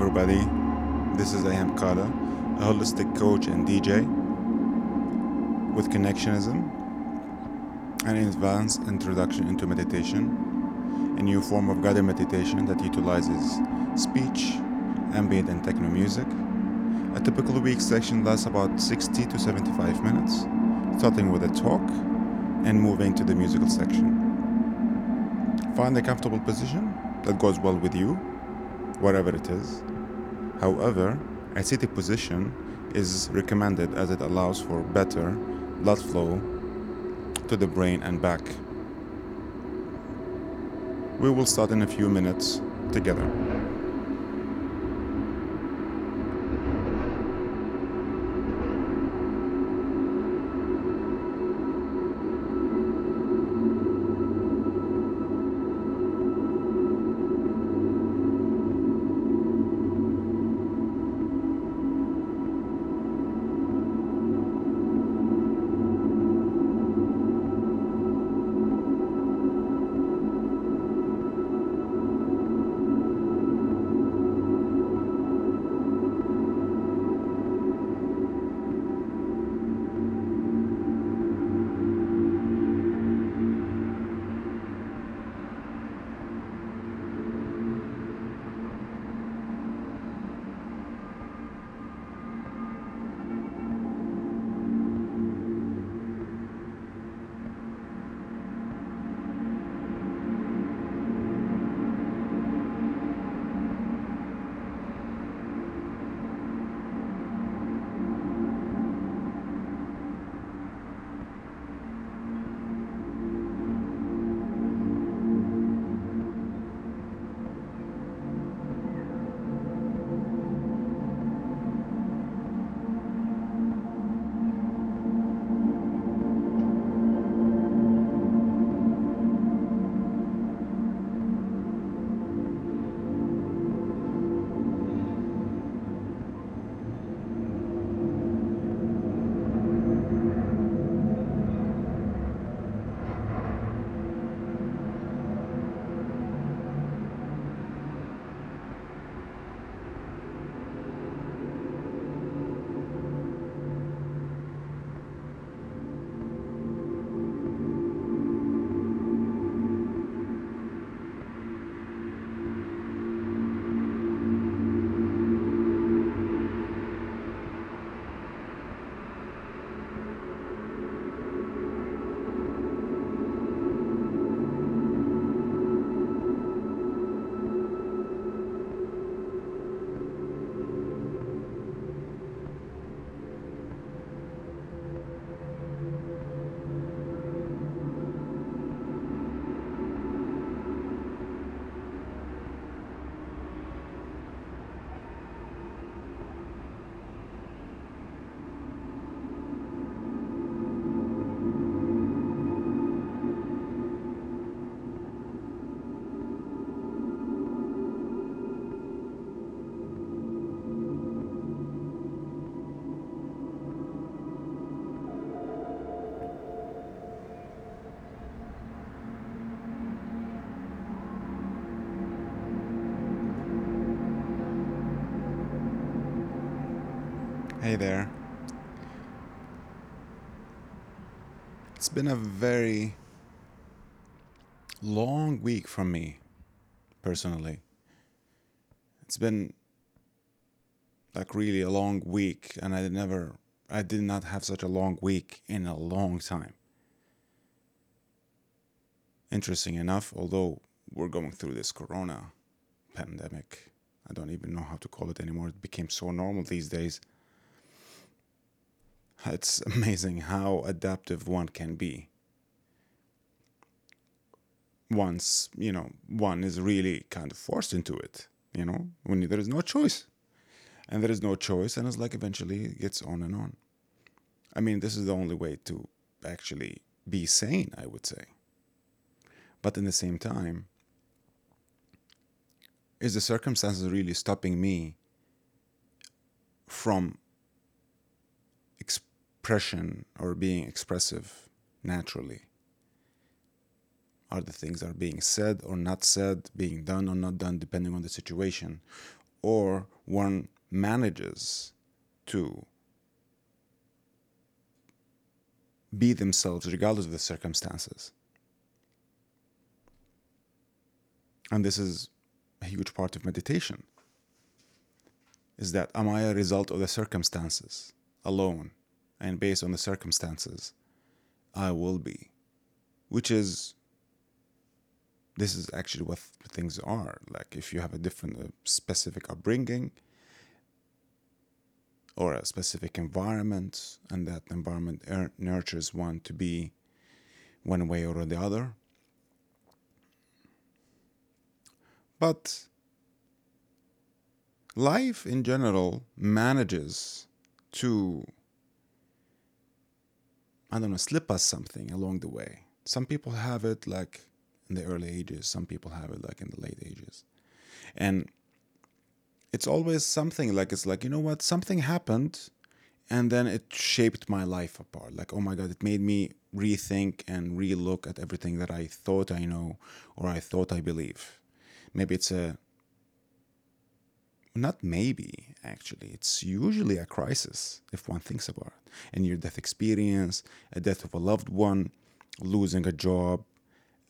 everybody. This is Ayam Kala, a holistic coach and DJ with Connectionism, an advanced introduction into meditation, a new form of guided meditation that utilizes speech, ambient, and techno music. A typical week section lasts about 60 to 75 minutes, starting with a talk and moving to the musical section. Find a comfortable position that goes well with you, whatever it is. However, a seated position is recommended as it allows for better blood flow to the brain and back. We will start in a few minutes together. Hey there. It's been a very long week for me, personally. It's been like really a long week, and I never, I did not have such a long week in a long time. Interesting enough, although we're going through this corona pandemic, I don't even know how to call it anymore. It became so normal these days it's amazing how adaptive one can be. Once, you know, one is really kind of forced into it, you know, when there is no choice. And there is no choice, and it's like eventually it gets on and on. I mean, this is the only way to actually be sane, I would say. But in the same time, is the circumstances really stopping me from expression or being expressive naturally? Are the things that are being said or not said, being done or not done, depending on the situation? or one manages to be themselves regardless of the circumstances. And this is a huge part of meditation. Is that am I a result of the circumstances alone? And based on the circumstances, I will be. Which is this is actually what things are. Like if you have a different uh, specific upbringing or a specific environment, and that environment er- nurtures one to be one way or the other. But life in general manages to, I don't know, slip us something along the way. Some people have it like in the early ages, some people have it like in the late ages. And it's always something like it's like, you know what, something happened and then it shaped my life apart. Like, oh my God, it made me rethink and relook at everything that I thought I know or I thought I believe. Maybe it's a, not maybe actually, it's usually a crisis if one thinks about it. A near death experience, a death of a loved one, losing a job,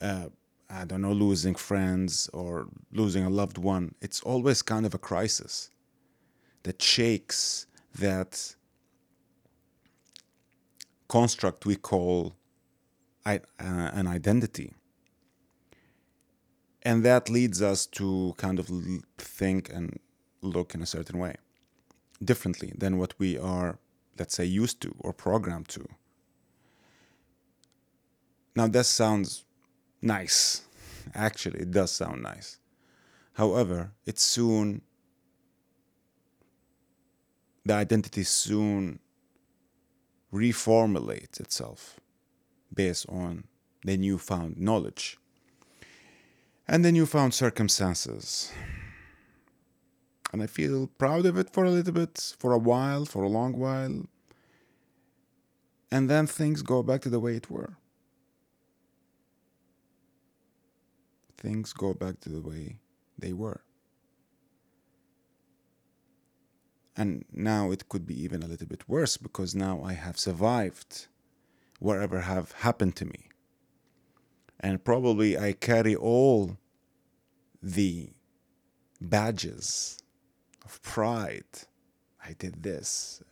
uh, I don't know, losing friends or losing a loved one, it's always kind of a crisis that shakes that construct we call uh, an identity. And that leads us to kind of think and look in a certain way, differently than what we are, let's say, used to or programmed to. Now, that sounds nice. Actually, it does sound nice. However, it soon, the identity soon reformulates itself based on the newfound knowledge and the newfound circumstances. And I feel proud of it for a little bit, for a while, for a long while. And then things go back to the way it were. things go back to the way they were. And now it could be even a little bit worse because now I have survived whatever have happened to me. And probably I carry all the badges of pride. I did this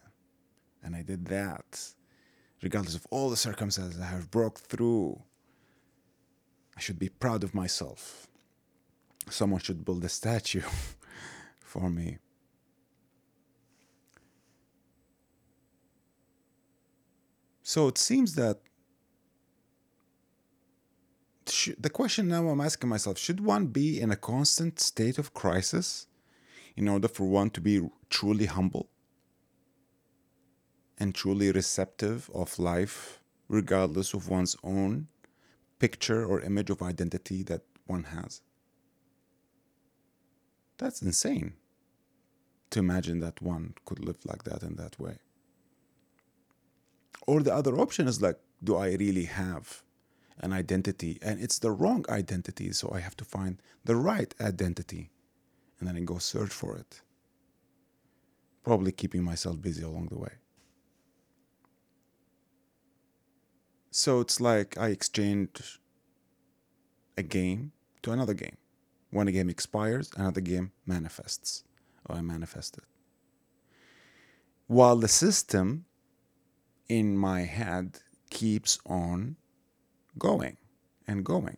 and I did that. Regardless of all the circumstances I have broke through I should be proud of myself. Someone should build a statue for me. So it seems that the question now I'm asking myself should one be in a constant state of crisis in order for one to be truly humble and truly receptive of life, regardless of one's own picture or image of identity that one has. That's insane to imagine that one could live like that in that way. Or the other option is like, do I really have an identity? And it's the wrong identity, so I have to find the right identity and then I go search for it. Probably keeping myself busy along the way. So it's like I exchange a game to another game. When a game expires, another game manifests, or I manifest it. While the system in my head keeps on going and going.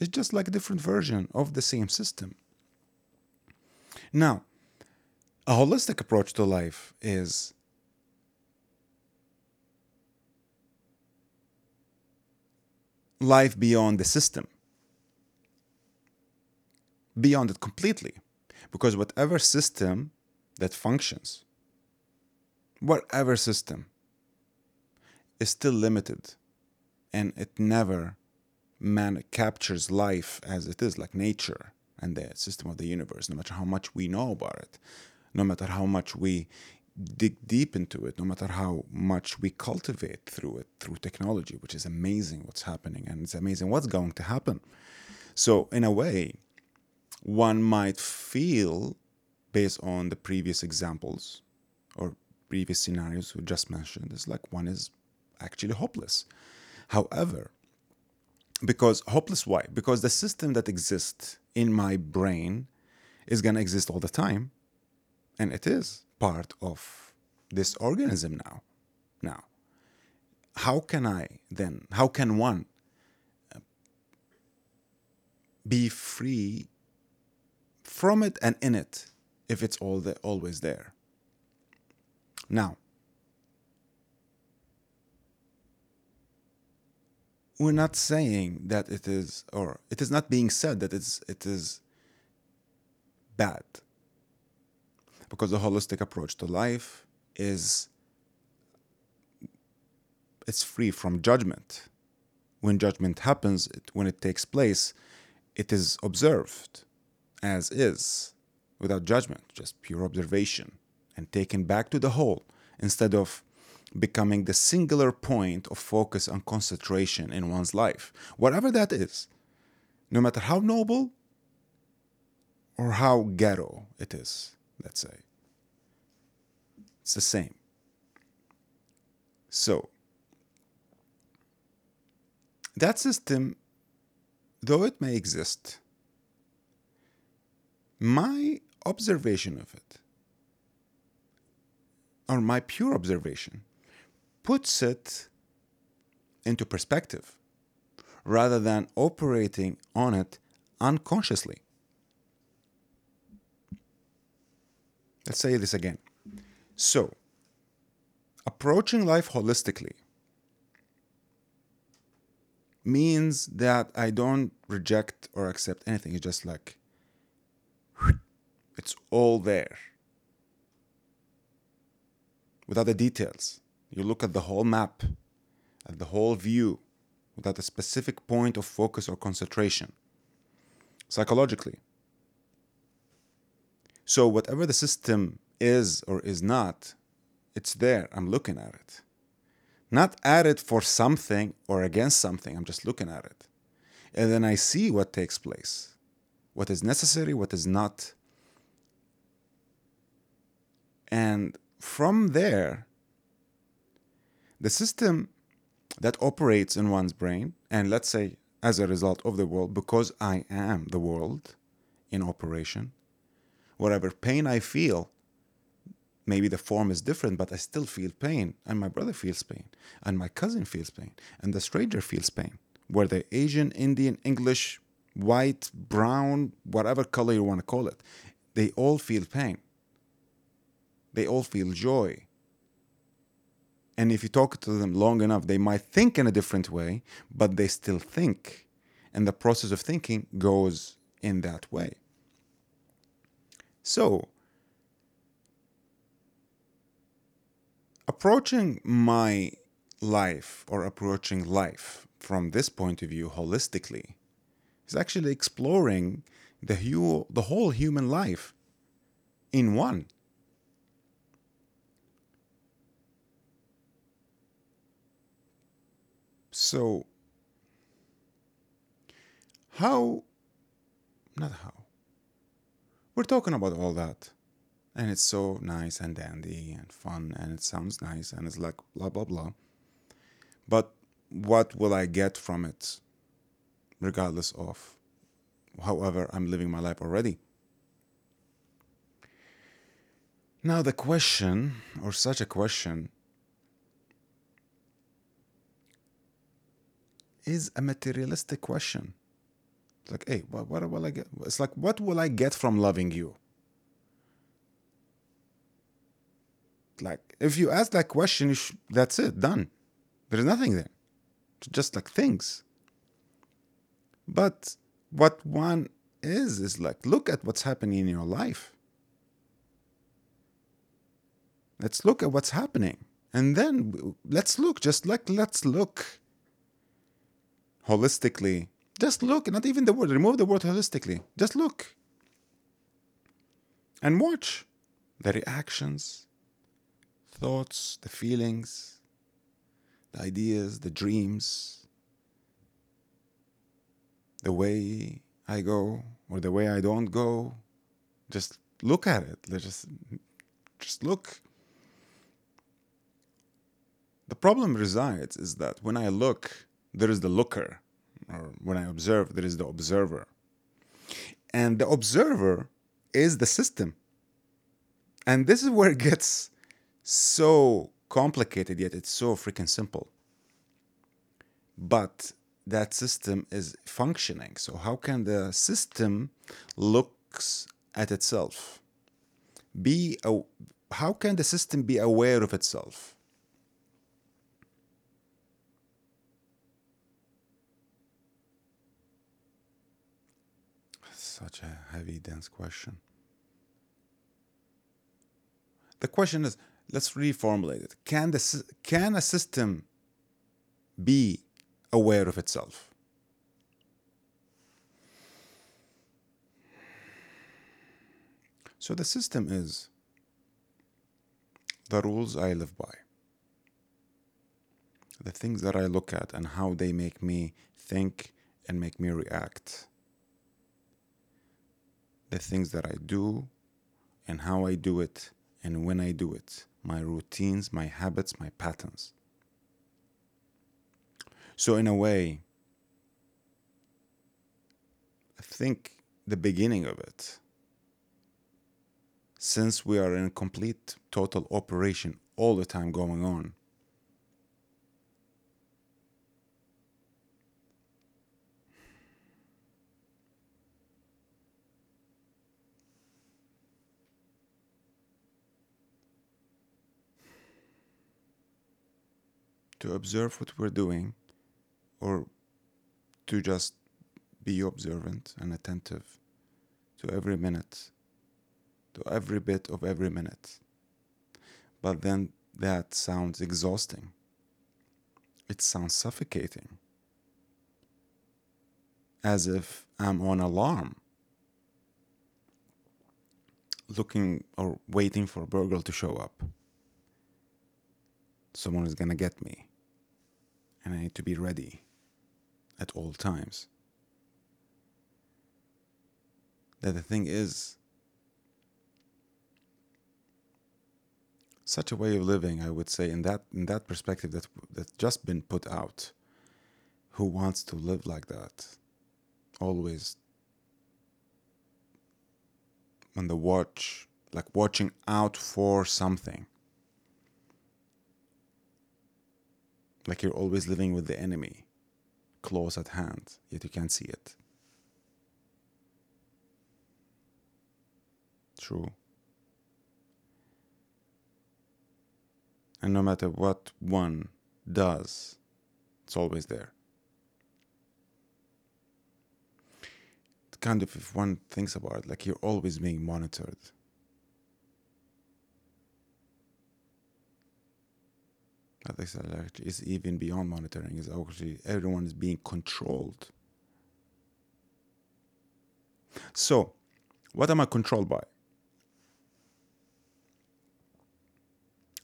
It's just like a different version of the same system. Now, a holistic approach to life is life beyond the system, beyond it completely. Because whatever system that functions, whatever system, is still limited and it never man captures life as it is, like nature and the system of the universe, no matter how much we know about it, no matter how much we dig deep into it, no matter how much we cultivate through it, through technology, which is amazing what's happening and it's amazing what's going to happen. So, in a way, one might feel based on the previous examples or previous scenarios we just mentioned is like one is actually hopeless. However, because hopeless why? Because the system that exists in my brain is going to exist all the time and it is part of this organism now. Now, how can I then, how can one uh, be free from it and in it if it's all the, always there? Now, we're not saying that it is, or it is not being said that it's, it is bad. Because the holistic approach to life is it's free from judgment. When judgment happens, it, when it takes place, it is observed as is, without judgment, just pure observation, and taken back to the whole instead of becoming the singular point of focus and concentration in one's life, whatever that is, no matter how noble or how ghetto it is, let's say. It's the same. So, that system, though it may exist, my observation of it, or my pure observation, puts it into perspective rather than operating on it unconsciously. Let's say this again. So, approaching life holistically means that I don't reject or accept anything. It's just like, it's all there without the details. You look at the whole map, at the whole view, without a specific point of focus or concentration. Psychologically. So, whatever the system is or is not, it's there. I'm looking at it. Not at it for something or against something. I'm just looking at it. And then I see what takes place, what is necessary, what is not. And from there, the system that operates in one's brain, and let's say as a result of the world, because I am the world in operation, whatever pain I feel, maybe the form is different, but I still feel pain, and my brother feels pain, and my cousin feels pain, and the stranger feels pain. Whether Asian, Indian, English, white, brown, whatever color you want to call it, they all feel pain. They all feel joy. And if you talk to them long enough, they might think in a different way, but they still think. And the process of thinking goes in that way. So, approaching my life or approaching life from this point of view holistically is actually exploring the, hu- the whole human life in one. So, how, not how, we're talking about all that. And it's so nice and dandy and fun and it sounds nice and it's like blah, blah, blah. But what will I get from it, regardless of however I'm living my life already? Now, the question, or such a question, is a materialistic question. It's like, hey, what, what will I get? It's like, what will I get from loving you? Like, if you ask that question, that's it, done. There's nothing there. It's just like things. But what one is, is like, look at what's happening in your life. Let's look at what's happening. And then let's look, just like, let's look holistically. Just look, not even the word, remove the word holistically. Just look. And watch the reactions, thoughts, the feelings, the ideas, the dreams, the way I go or the way I don't go. Just look at it. Let's just just look. The problem resides is that when I look, there is the looker, or when I observe, there is the observer. And the observer is the system. And this is where it gets so complicated, yet it's so freaking simple. But that system is functioning. So how can the system looks at itself? Be a, how can the system be aware of itself? Such a heavy, dense question. The question is let's reformulate it. Can, the, can a system be aware of itself? So the system is the rules I live by, the things that I look at and how they make me think and make me react, the things that I do and how I do it and when I do it, my routines, my habits, my patterns. So, in a way, I think the beginning of it, since we are in complete total operation all the time going on, to observe what we're doing or to just be observant and attentive to every minute, to every bit of every minute. But then that sounds exhausting. It sounds suffocating. As if I'm on alarm, looking or waiting for a burglar to show up. Someone is gonna get me and I need to be ready at all times. That the thing is, such a way of living, I would say, in that in that perspective that that's just been put out. Who wants to live like that? Always on the watch, like watching out for something. Like you're always living with the enemy close at hand, yet you can't see it. True. And no matter what one does, it's always there. It's kind of, if one thinks about it, like you're always being monitored. Actually is even beyond monitoring. Is actually everyone is being controlled. So, what am I controlled by?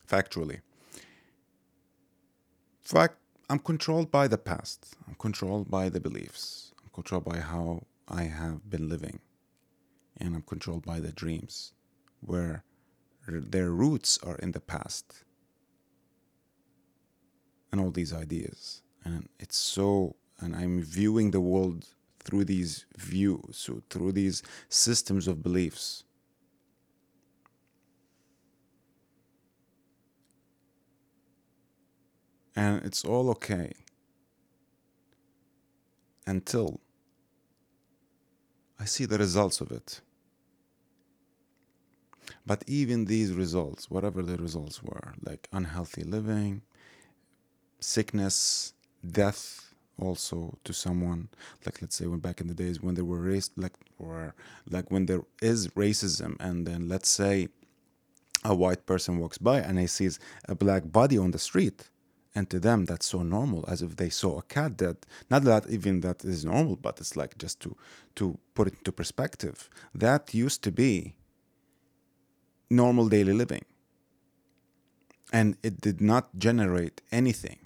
Factually. Fact, I'm controlled by the past. I'm controlled by the beliefs. I'm controlled by how I have been living. And I'm controlled by the dreams, where their roots are in the past and all these ideas. And it's so, and I'm viewing the world through these views, so through these systems of beliefs. And it's all okay until I see the results of it. But even these results, whatever the results were, like unhealthy living, sickness, death also to someone. Like let's say when back in the days when there were race like or like when there is racism and then let's say a white person walks by and he sees a black body on the street and to them that's so normal as if they saw a cat dead not that even that is normal but it's like just to to put it into perspective that used to be normal daily living. And it did not generate anything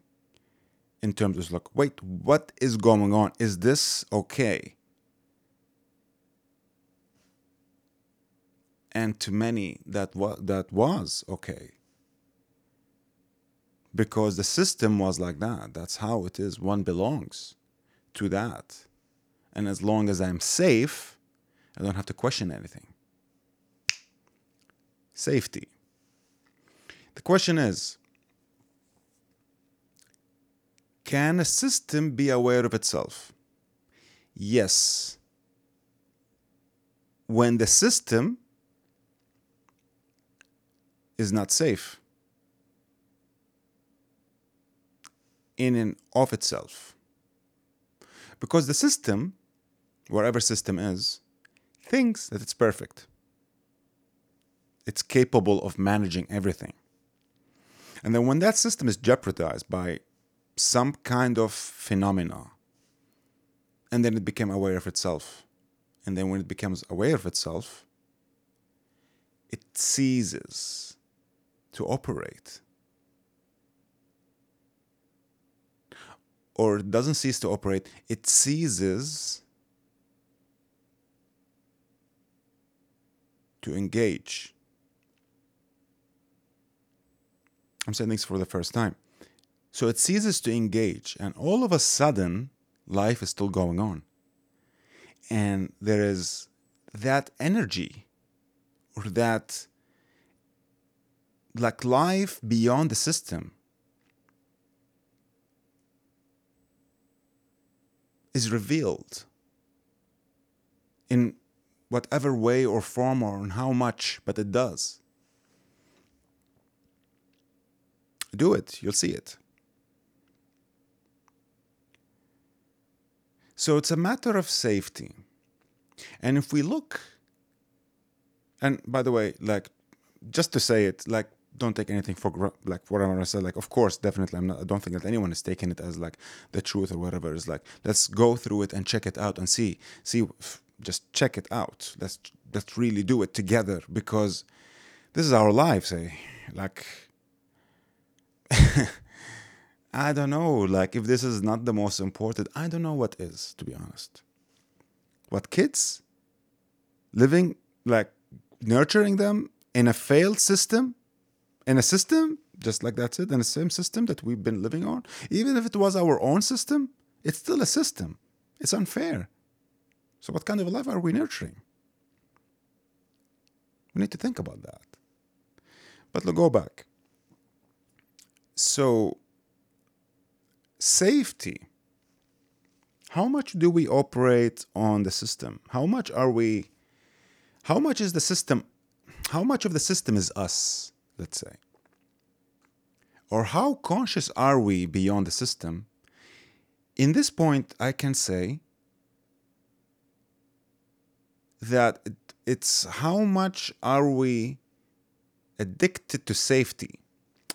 in terms of like, wait, what is going on? Is this okay? and to many that wa- that was okay. Because the system was like that. That's how it is. One belongs to that. And as long as i'm safe i don't have to question anything. Safety. The question is can a system be aware of itself yes when the system is not safe in and of itself. Because the system, whatever system is, thinks that it's perfect. It's capable of managing everything. And then when that system is jeopardized by some kind of phenomena, and then it became aware of itself, and then when it becomes aware of itself, it ceases to operate. Or it doesn't cease to operate, it ceases to engage. I'm saying this for the first time. So it ceases to engage, and all of a sudden, life is still going on. And there is that energy or that like life beyond the system is revealed in whatever way or form or in how much, but it does. Do it, you'll see it. So it's a matter of safety. And if we look, and by the way, like, just to say it, like, don't take anything for like whatever I said. Like, of course, definitely, I'm not. I don't think that anyone is taking it as like the truth or whatever. It's like let's go through it and check it out and see, see, just check it out. Let's let's really do it together because this is our lives. Eh? Like, I don't know. Like, if this is not the most important, I don't know what is. To be honest, what kids living like nurturing them in a failed system in a system just like that's it in the same system that we've been living on even if it was our own system it's still a system it's unfair so what kind of life are we nurturing we need to think about that but let's go back so safety how much do we operate on the system how much are we how much is the system how much of the system is us let's say? Or how conscious are we beyond the system? In this point, I can say that it's how much are we addicted to safety,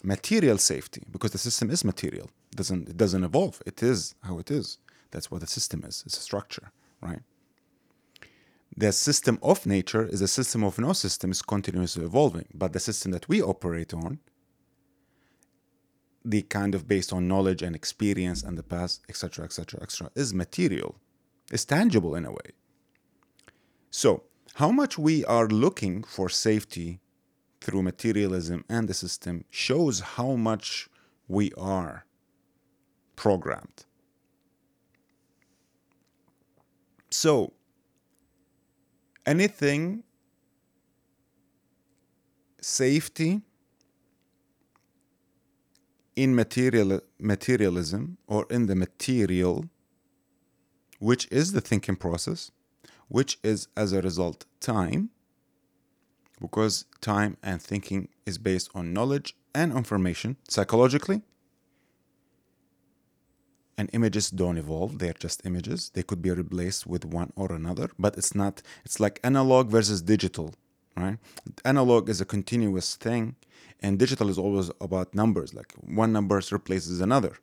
material safety, because the system is material. It doesn't it doesn't evolve. It is how it is. That's what the system is. It's a structure, right? the system of nature is a system of no system is continuously evolving but the system that we operate on the kind of based on knowledge and experience and the past etc etc etc is material is tangible in a way so how much we are looking for safety through materialism and the system shows how much we are programmed. So anything safety in material materialism or in the material which is the thinking process which is as a result time because time and thinking is based on knowledge and information psychologically and images don't evolve they're just images. They could be replaced with one or another but it's not it's like analog versus digital right? Analog is a continuous thing and digital is always about numbers like one number replaces another.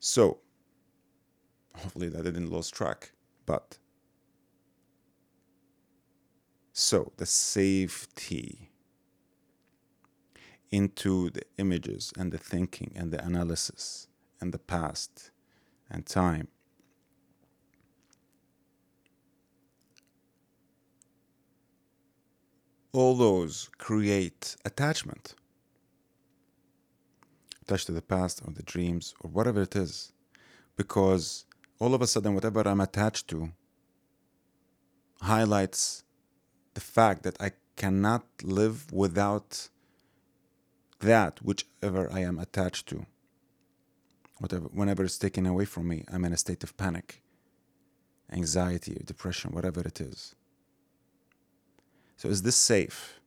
So hopefully that didn't lose track but so the safety into the images and the thinking and the analysis and the past and time. all those create attachment. Attached to the past or the dreams or whatever it is. Because all of a sudden, whatever I'm attached to highlights the fact that I cannot live without that whichever I am attached to. Whatever, whenever it's taken away from me, I'm in a state of panic, anxiety, depression, whatever it is. So, is this safe?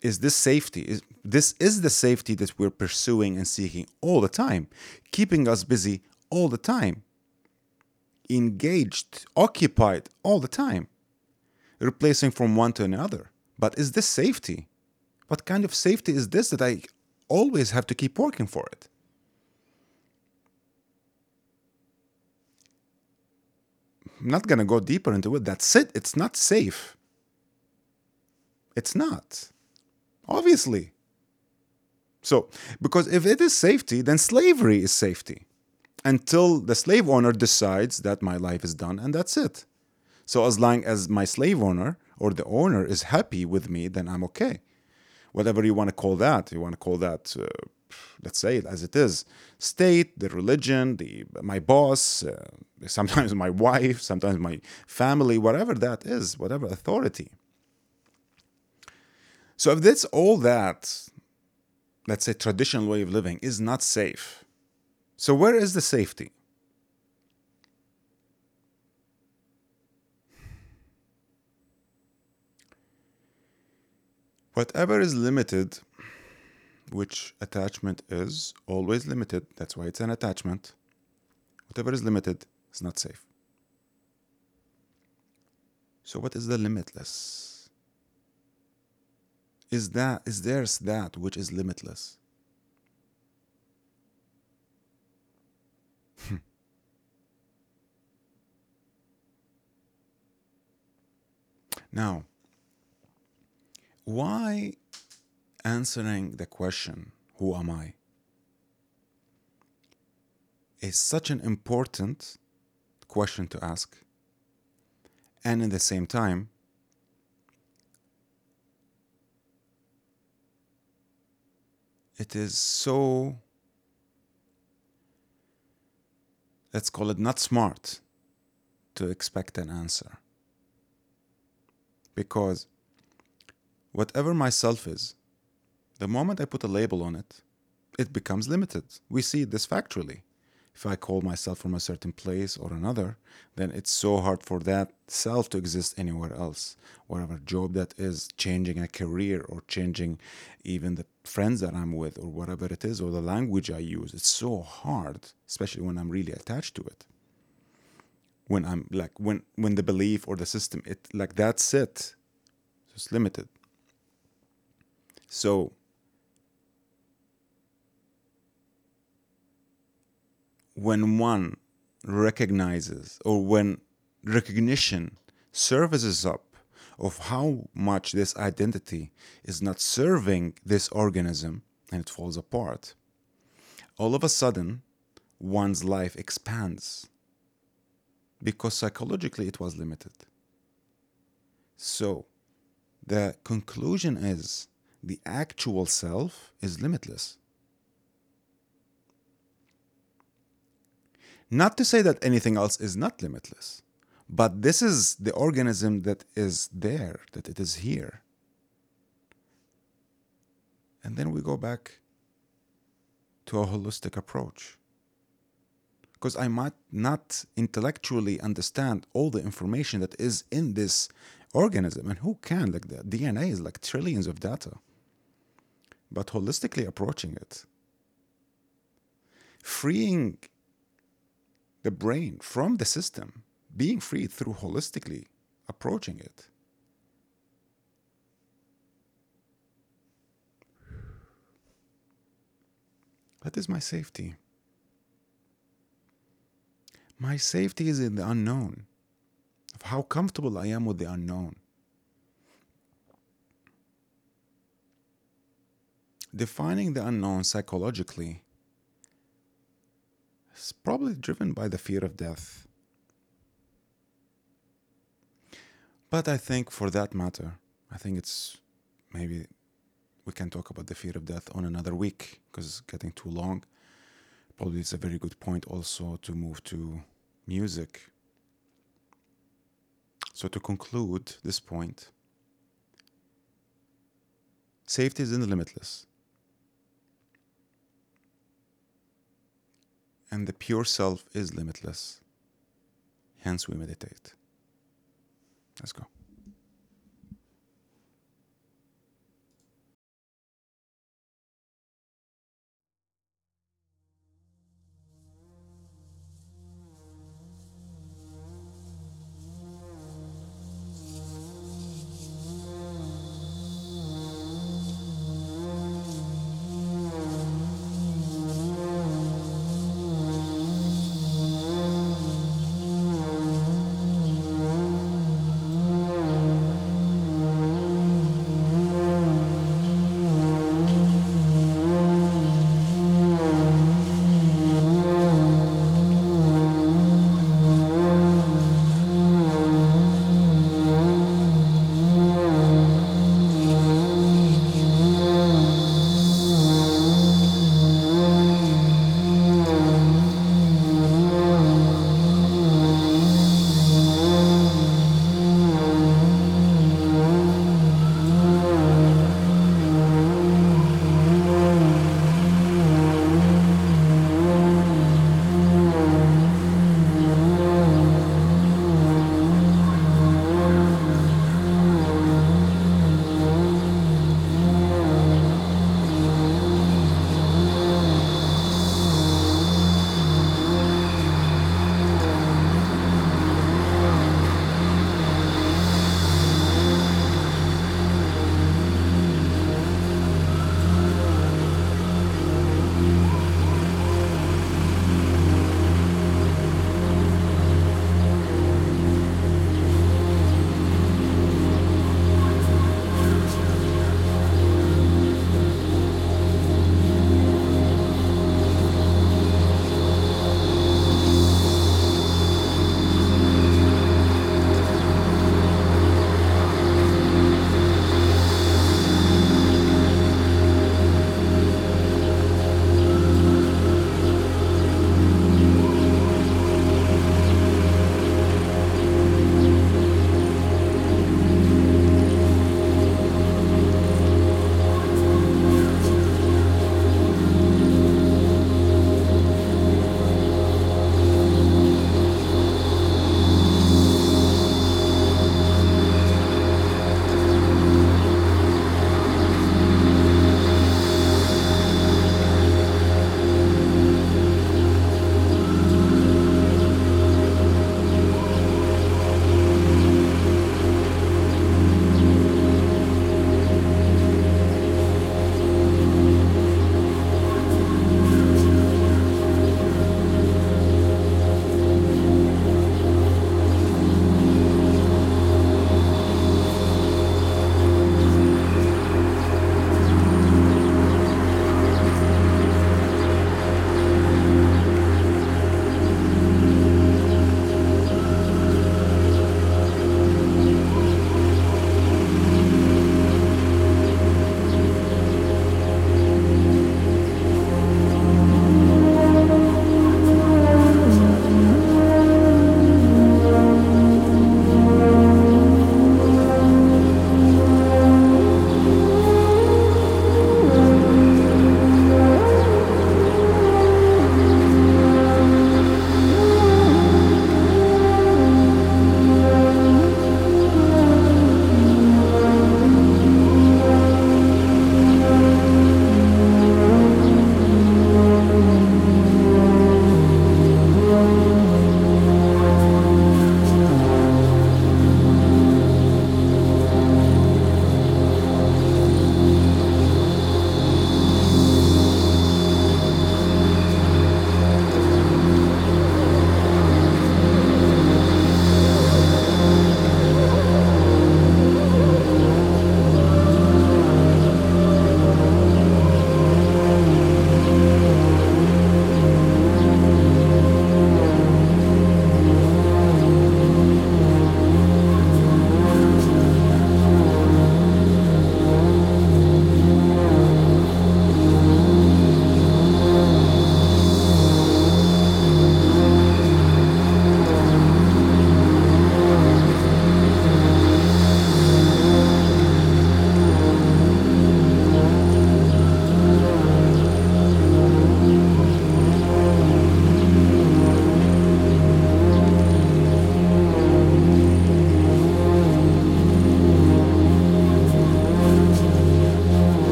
Is this safety? Is, this is the safety that we're pursuing and seeking all the time, keeping us busy all the time, engaged, occupied all the time, replacing from one to another. But is this safety? What kind of safety is this that I always have to keep working for it? I'm not going to go deeper into it. That's it. It's not safe. It's not. Obviously. So, because if it is safety, then slavery is safety until the slave owner decides that my life is done and that's it. So, as long as my slave owner or the owner is happy with me, then I'm okay. Whatever you want to call that, you want to call that, uh, let's say it as it is state, the religion, the my boss, uh, sometimes my wife, sometimes my family, whatever that is, whatever authority. So if that's all that, let's say traditional way of living is not safe. So where is the safety? Whatever is limited, which attachment is always limited, that's why it's an attachment. Whatever is limited is not safe. So what is the limitless? is that is there's that which is limitless now why answering the question who am i? is such an important question to ask. And in the same time it is so let's call it not smart to expect an answer. Because whatever myself is the moment i put a label on it it becomes limited we see this factually if I call myself from a certain place or another, then it's so hard for that self to exist anywhere else. Whatever job that is, changing a career or changing even the friends that I'm with or whatever it is, or the language I use, it's so hard, especially when I'm really attached to it. When I'm like when when the belief or the system, it like that's it. It's limited. So when one recognizes or when recognition surfaces up of how much this identity is not serving this organism and it falls apart, all of a sudden one's life expands because psychologically it was limited. So the conclusion is the actual self is limitless. Not to say that anything else is not limitless, but this is the organism that is there, that it is here. And then we go back to a holistic approach. Because I might not intellectually understand all the information that is in this organism. And who can? Like the DNA is like trillions of data. But holistically approaching it, freeing the brain from the system, being free through holistically approaching it. That is my safety. My safety is in the unknown, of how comfortable I am with the unknown. Defining the unknown psychologically is probably driven by the fear of death. But I think for that matter, I think it's maybe we can talk about the fear of death on another week because it's getting too long. Probably it's a very good point also to move to music. So, to conclude this point, safety is in the limitless. And the pure self is limitless. Hence, we meditate. Let's go.